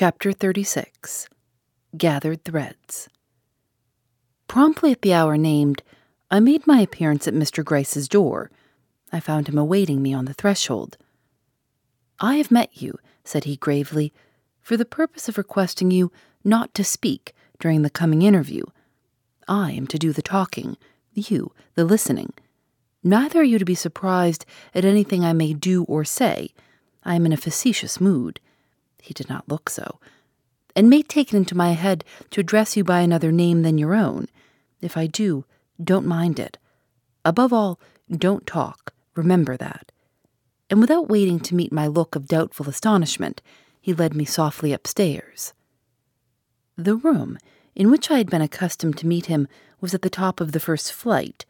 Chapter 36 Gathered Threads. Promptly at the hour named, I made my appearance at Mr. Gryce's door. I found him awaiting me on the threshold. I have met you, said he gravely, for the purpose of requesting you not to speak during the coming interview. I am to do the talking, you the listening. Neither are you to be surprised at anything I may do or say. I am in a facetious mood. He did not look so. And may take it into my head to address you by another name than your own. If I do, don't mind it. Above all, don't talk. Remember that. And without waiting to meet my look of doubtful astonishment, he led me softly upstairs. The room in which I had been accustomed to meet him was at the top of the first flight,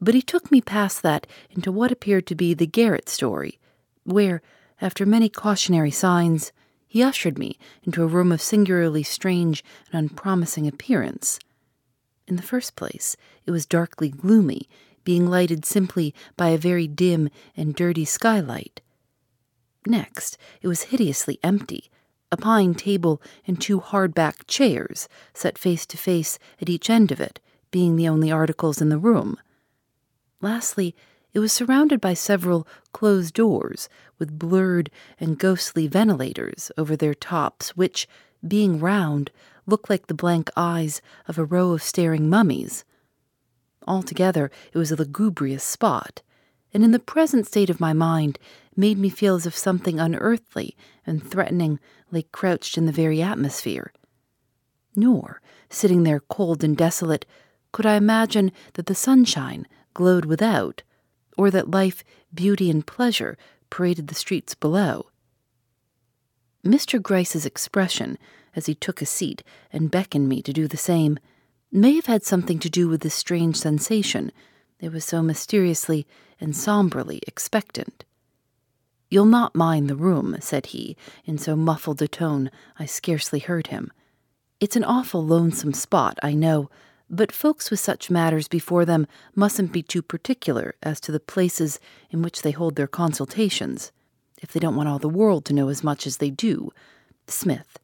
but he took me past that into what appeared to be the garret story, where, after many cautionary signs, he ushered me into a room of singularly strange and unpromising appearance. In the first place, it was darkly gloomy, being lighted simply by a very dim and dirty skylight. Next, it was hideously empty, a pine table and two hard-backed chairs, set face to face at each end of it, being the only articles in the room. Lastly, it was surrounded by several closed doors with blurred and ghostly ventilators over their tops, which, being round, looked like the blank eyes of a row of staring mummies. Altogether, it was a lugubrious spot, and in the present state of my mind made me feel as if something unearthly and threatening lay crouched in the very atmosphere. Nor, sitting there cold and desolate, could I imagine that the sunshine glowed without, or that life, beauty, and pleasure paraded the streets below. Mr. Gryce's expression, as he took a seat and beckoned me to do the same, may have had something to do with this strange sensation. It was so mysteriously and somberly expectant. You'll not mind the room, said he, in so muffled a tone I scarcely heard him. It's an awful lonesome spot, I know, but folks with such matters before them mustn't be too particular as to the places in which they hold their consultations, if they don't want all the world to know as much as they do. Smith.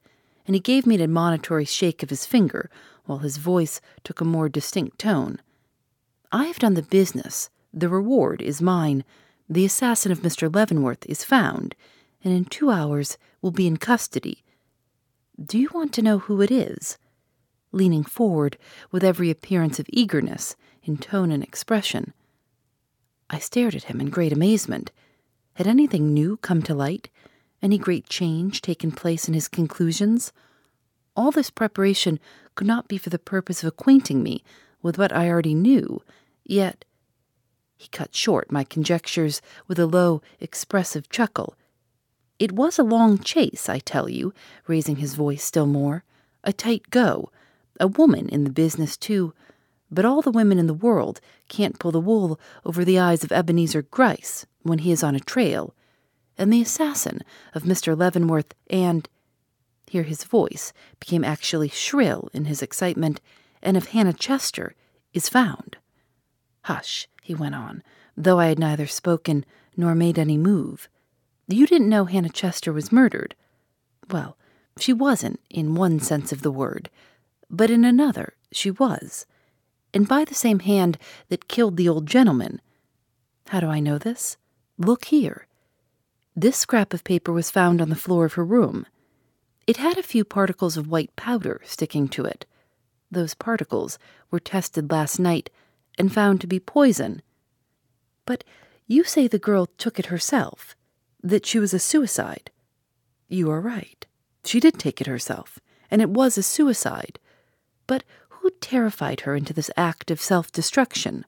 And he gave me an admonitory shake of his finger, while his voice took a more distinct tone. I have done the business. The reward is mine. The assassin of Mr. Leavenworth is found, and in two hours will be in custody. Do you want to know who it is? Leaning forward with every appearance of eagerness in tone and expression. I stared at him in great amazement. Had anything new come to light? Any great change taken place in his conclusions? All this preparation could not be for the purpose of acquainting me with what I already knew, yet he cut short my conjectures with a low, expressive chuckle. It was a long chase, I tell you, raising his voice still more, a tight go, a woman in the business, too, but all the women in the world can't pull the wool over the eyes of Ebenezer Gryce when he is on a trail, and the assassin of Mr. Leavenworth and here his voice became actually shrill in his excitement, and of Hannah Chester is found. Hush, he went on, though I had neither spoken nor made any move. You didn't know Hannah Chester was murdered. Well, she wasn't, in one sense of the word, but in another she was, and by the same hand that killed the old gentleman. How do I know this? Look here. This scrap of paper was found on the floor of her room. It had a few particles of white powder sticking to it. Those particles were tested last night and found to be poison. But you say the girl took it herself, that she was a suicide. You are right. She did take it herself, and it was a suicide. But who terrified her into this act of self destruction?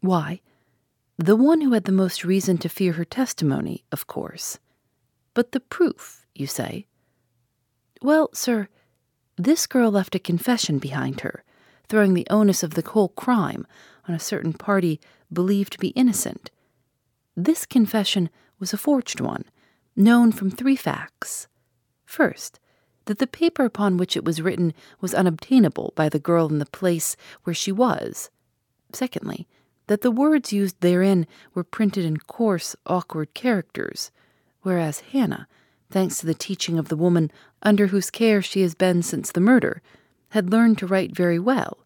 Why, the one who had the most reason to fear her testimony, of course. But the proof, you say? Well, sir, this girl left a confession behind her, throwing the onus of the whole crime on a certain party believed to be innocent. This confession was a forged one, known from three facts. First, that the paper upon which it was written was unobtainable by the girl in the place where she was. Secondly, that the words used therein were printed in coarse, awkward characters, whereas Hannah thanks to the teaching of the woman under whose care she has been since the murder, had learned to write very well.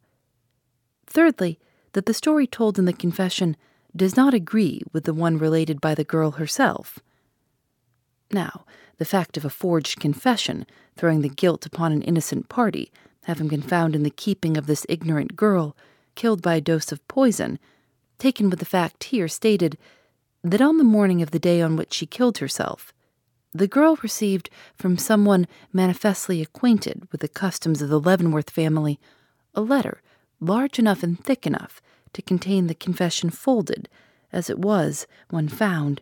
Thirdly, that the story told in the confession does not agree with the one related by the girl herself. Now, the fact of a forged confession throwing the guilt upon an innocent party, having been found in the keeping of this ignorant girl, killed by a dose of poison, taken with the fact here stated that on the morning of the day on which she killed herself, the girl received from someone manifestly acquainted with the customs of the Leavenworth family a letter large enough and thick enough to contain the confession folded, as it was when found,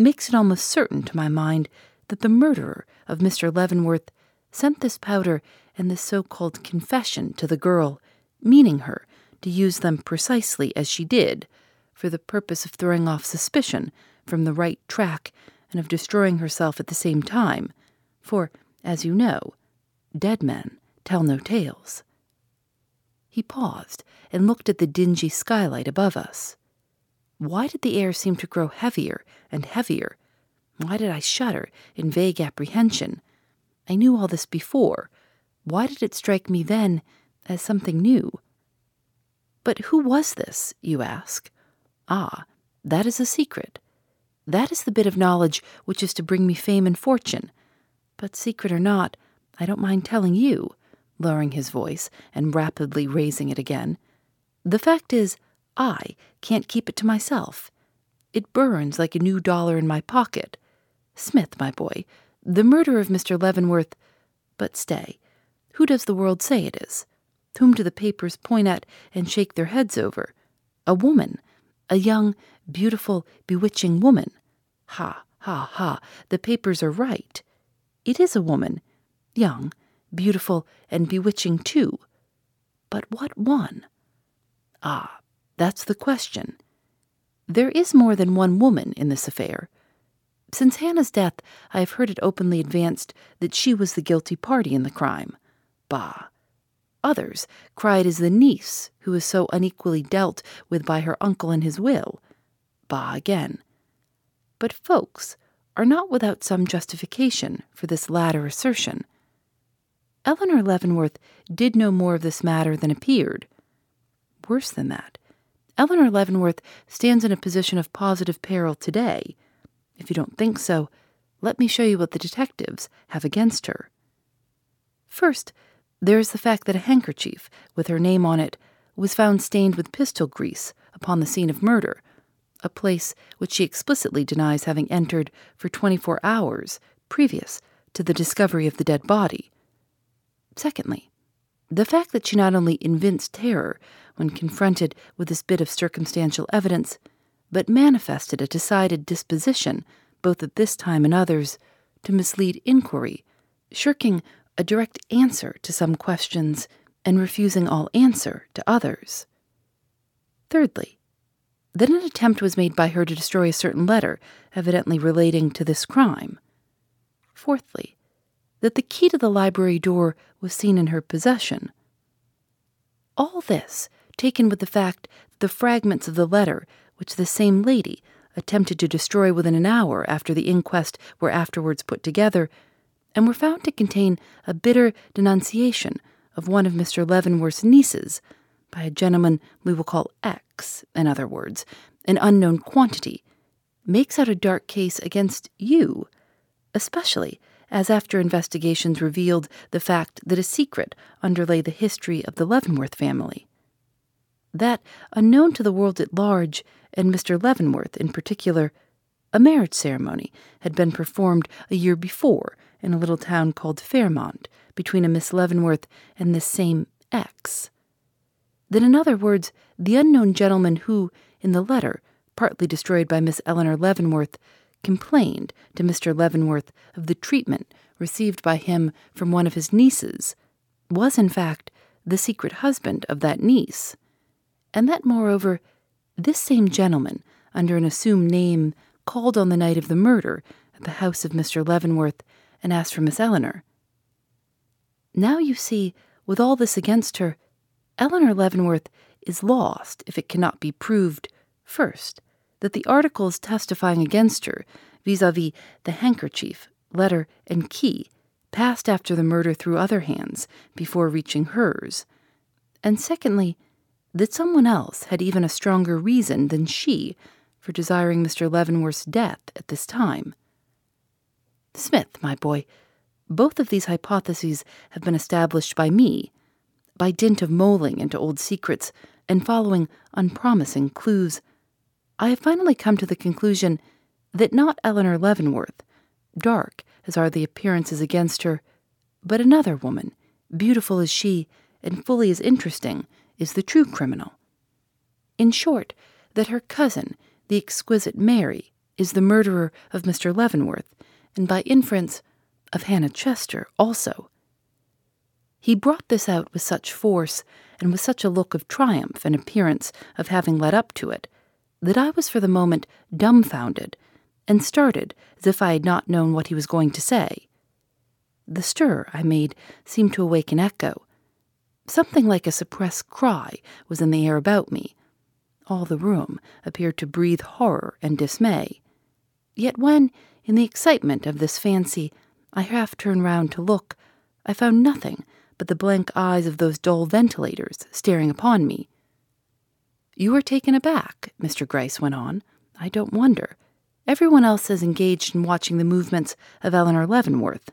makes it almost certain to my mind that the murderer of Mr. Leavenworth sent this powder and this so called confession to the girl, meaning her to use them precisely as she did, for the purpose of throwing off suspicion from the right track and of destroying herself at the same time. For, as you know, dead men tell no tales. He paused and looked at the dingy skylight above us. Why did the air seem to grow heavier and heavier? Why did I shudder in vague apprehension? I knew all this before. Why did it strike me then as something new? But who was this, you ask? Ah, that is a secret. That is the bit of knowledge which is to bring me fame and fortune. But secret or not, I don't mind telling you lowering his voice and rapidly raising it again. The fact is, I can't keep it to myself. It burns like a new dollar in my pocket. Smith, my boy, the murder of Mr. Leavenworth. But stay, who does the world say it is? Whom do the papers point at and shake their heads over? A woman, a young, beautiful, bewitching woman. Ha, ha, ha, the papers are right. It is a woman, young, beautiful, and bewitching too. But what one? Ah, that's the question. There is more than one woman in this affair. Since Hannah's death, I have heard it openly advanced that she was the guilty party in the crime. Bah! Others cry it is the niece who is so unequally dealt with by her uncle in his will. Bah again. But folks are not without some justification for this latter assertion. Eleanor Leavenworth did know more of this matter than appeared. Worse than that, Eleanor Leavenworth stands in a position of positive peril today. If you don't think so, let me show you what the detectives have against her. First, there is the fact that a handkerchief, with her name on it, was found stained with pistol grease upon the scene of murder, a place which she explicitly denies having entered for 24 hours previous to the discovery of the dead body. Secondly, the fact that she not only evinced terror when confronted with this bit of circumstantial evidence, but manifested a decided disposition, both at this time and others, to mislead inquiry, shirking a direct answer to some questions and refusing all answer to others. Thirdly, that an attempt was made by her to destroy a certain letter, evidently relating to this crime. Fourthly, that the key to the library door was seen in her possession. All this, taken with the fact that the fragments of the letter, which the same lady attempted to destroy within an hour after the inquest were afterwards put together, and were found to contain a bitter denunciation of one of Mr. Leavenworth's nieces by a gentleman we will call X, in other words, an unknown quantity, makes out a dark case against you, especially as after investigations revealed the fact that a secret underlay the history of the Leavenworth family. That, unknown to the world at large, and Mr. Leavenworth in particular, a marriage ceremony had been performed a year before in a little town called Fairmont between a Miss Leavenworth and this same X. That, in other words, the unknown gentleman who, in the letter, partly destroyed by Miss Eleanor Leavenworth, complained to Mr. Leavenworth of the treatment received by him from one of his nieces, was in fact the secret husband of that niece, and that, moreover, this same gentleman, under an assumed name, called on the night of the murder at the house of Mr. Leavenworth and asked for Miss Eleanor. Now you see, with all this against her, Eleanor Leavenworth is lost if it cannot be proved, first, that the articles testifying against her, vis a vis the handkerchief, letter, and key passed after the murder through other hands before reaching hers, and secondly, that someone else had even a stronger reason than she for desiring Mr. Leavenworth's death at this time. Smith, my boy, both of these hypotheses have been established by me, by dint of moling into old secrets and following unpromising clues. I have finally come to the conclusion that not Eleanor Leavenworth, dark as are the appearances against her, but another woman, beautiful as she and fully as interesting, is the true criminal. In short, that her cousin, the exquisite Mary, is the murderer of Mr. Leavenworth, and by inference, of Hannah Chester also. He brought this out with such force, and with such a look of triumph and appearance of having led up to it, that I was for the moment dumbfounded, and started as if I had not known what he was going to say. The stir I made seemed to awake an echo. Something like a suppressed cry was in the air about me. All the room appeared to breathe horror and dismay. Yet when, in the excitement of this fancy, I half turned round to look, I found nothing but the blank eyes of those dull ventilators staring upon me. You are taken aback, Mr. Gryce went on. I don't wonder. Everyone else is engaged in watching the movements of Eleanor Leavenworth.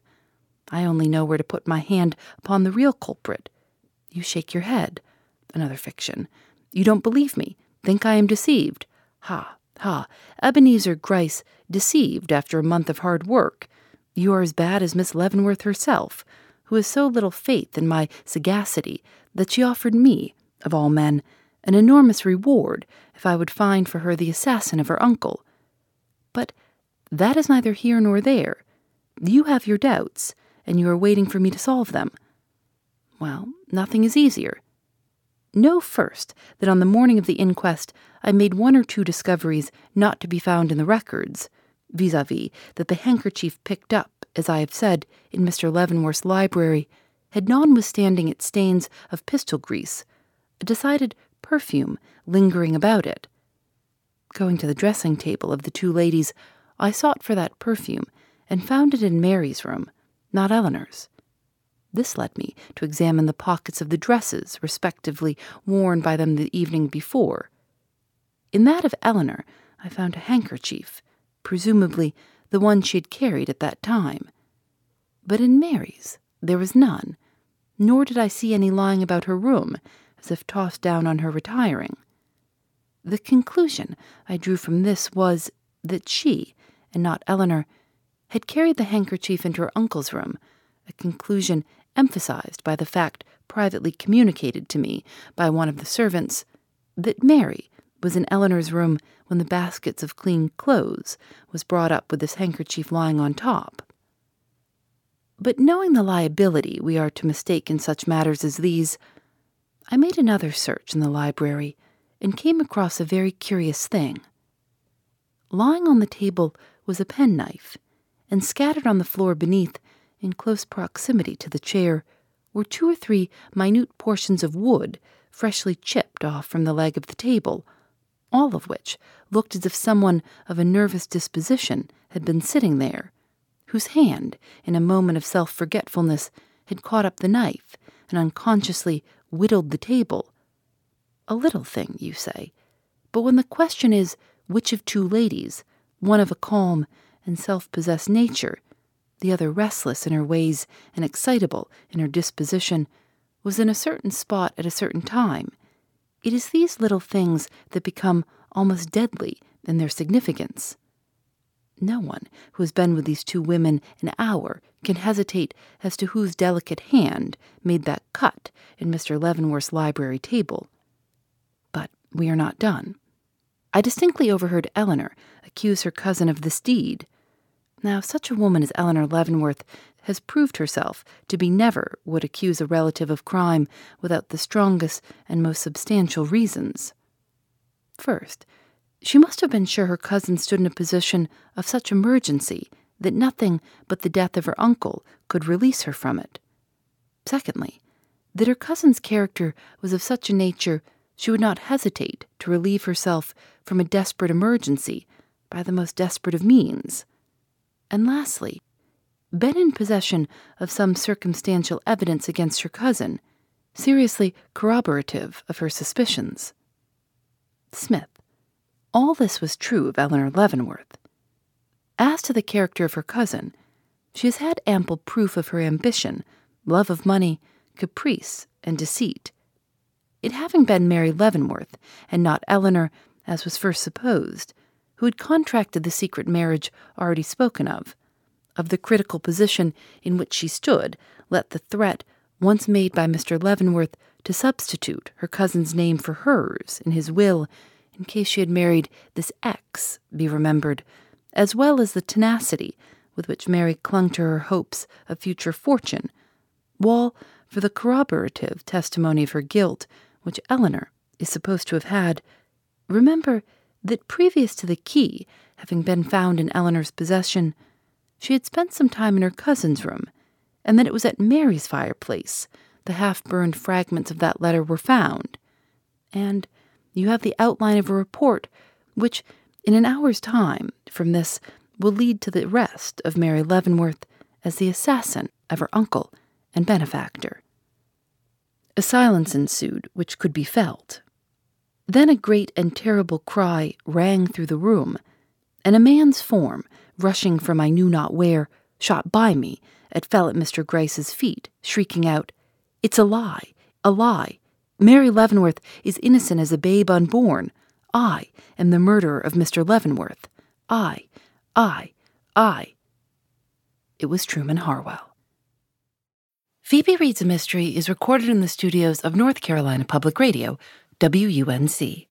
I only know where to put my hand upon the real culprit. You shake your head. Another fiction. You don't believe me. Think I am deceived. Ha, ha. Ebenezer Gryce deceived after a month of hard work. You are as bad as Miss Leavenworth herself, who has so little faith in my sagacity that she offered me, of all men, an enormous reward if I would find for her the assassin of her uncle. But that is neither here nor there. You have your doubts, and you are waiting for me to solve them. Well, nothing is easier. Know first that on the morning of the inquest I made one or two discoveries not to be found in the records, vis a vis that the handkerchief picked up, as I have said, in Mr. Leavenworth's library had, notwithstanding its stains of pistol grease, a decided perfume lingering about it. Going to the dressing table of the two ladies, I sought for that perfume and found it in Mary's room, not Eleanor's. This led me to examine the pockets of the dresses, respectively, worn by them the evening before. In that of Eleanor, I found a handkerchief, presumably the one she had carried at that time. But in Mary's, there was none, nor did I see any lying about her room, as if tossed down on her retiring. The conclusion I drew from this was that she, and not Eleanor, had carried the handkerchief into her uncle's room, a conclusion emphasized by the fact privately communicated to me by one of the servants that Mary was in Eleanor's room when the baskets of clean clothes was brought up with this handkerchief lying on top. But knowing the liability we are to mistake in such matters as these, I made another search in the library and came across a very curious thing. Lying on the table was a penknife, and scattered on the floor beneath, in close proximity to the chair, were two or three minute portions of wood freshly chipped off from the leg of the table all of which looked as if someone of a nervous disposition had been sitting there, whose hand, in a moment of self forgetfulness, had caught up the knife and unconsciously whittled the table. A little thing, you say, but when the question is which of two ladies, one of a calm and self possessed nature, the other restless in her ways and excitable in her disposition, was in a certain spot at a certain time, it is these little things that become almost deadly in their significance. No one who has been with these two women an hour can hesitate as to whose delicate hand made that cut in Mr. Leavenworth's library table. But we are not done. I distinctly overheard Eleanor accuse her cousin of this deed. Now, such a woman as Eleanor Leavenworth has proved herself to be never would accuse a relative of crime without the strongest and most substantial reasons. First, she must have been sure her cousin stood in a position of such emergency that nothing but the death of her uncle could release her from it. Secondly, that her cousin's character was of such a nature she would not hesitate to relieve herself from a desperate emergency by the most desperate of means. And lastly, been in possession of some circumstantial evidence against her cousin, seriously corroborative of her suspicions. Smith. All this was true of Eleanor Leavenworth. As to the character of her cousin, she has had ample proof of her ambition, love of money, caprice, and deceit. It having been Mary Leavenworth, and not Eleanor, as was first supposed, who had contracted the secret marriage already spoken of, of the critical position in which she stood, let the threat, once made by Mr. Leavenworth, to substitute her cousin's name for hers in his will, in case she had married this X, be remembered, as well as the tenacity with which Mary clung to her hopes of future fortune, while, for the corroborative testimony of her guilt, which Eleanor is supposed to have had, remember that previous to the key having been found in Eleanor's possession, she had spent some time in her cousin's room, and that it was at Mary's fireplace the half burned fragments of that letter were found. And you have the outline of a report which, in an hour's time from this, will lead to the arrest of Mary Leavenworth as the assassin of her uncle and benefactor. A silence ensued which could be felt. Then a great and terrible cry rang through the room, and a man's form, rushing from I knew not where, shot by me and fell at Mr. Gryce's feet, shrieking out, It's a lie! A lie! Mary Leavenworth is innocent as a babe unborn. I am the murderer of Mr. Leavenworth. I, I, I. It was Truman Harwell. Phoebe Reads a Mystery is recorded in the studios of North Carolina Public Radio, WUNC.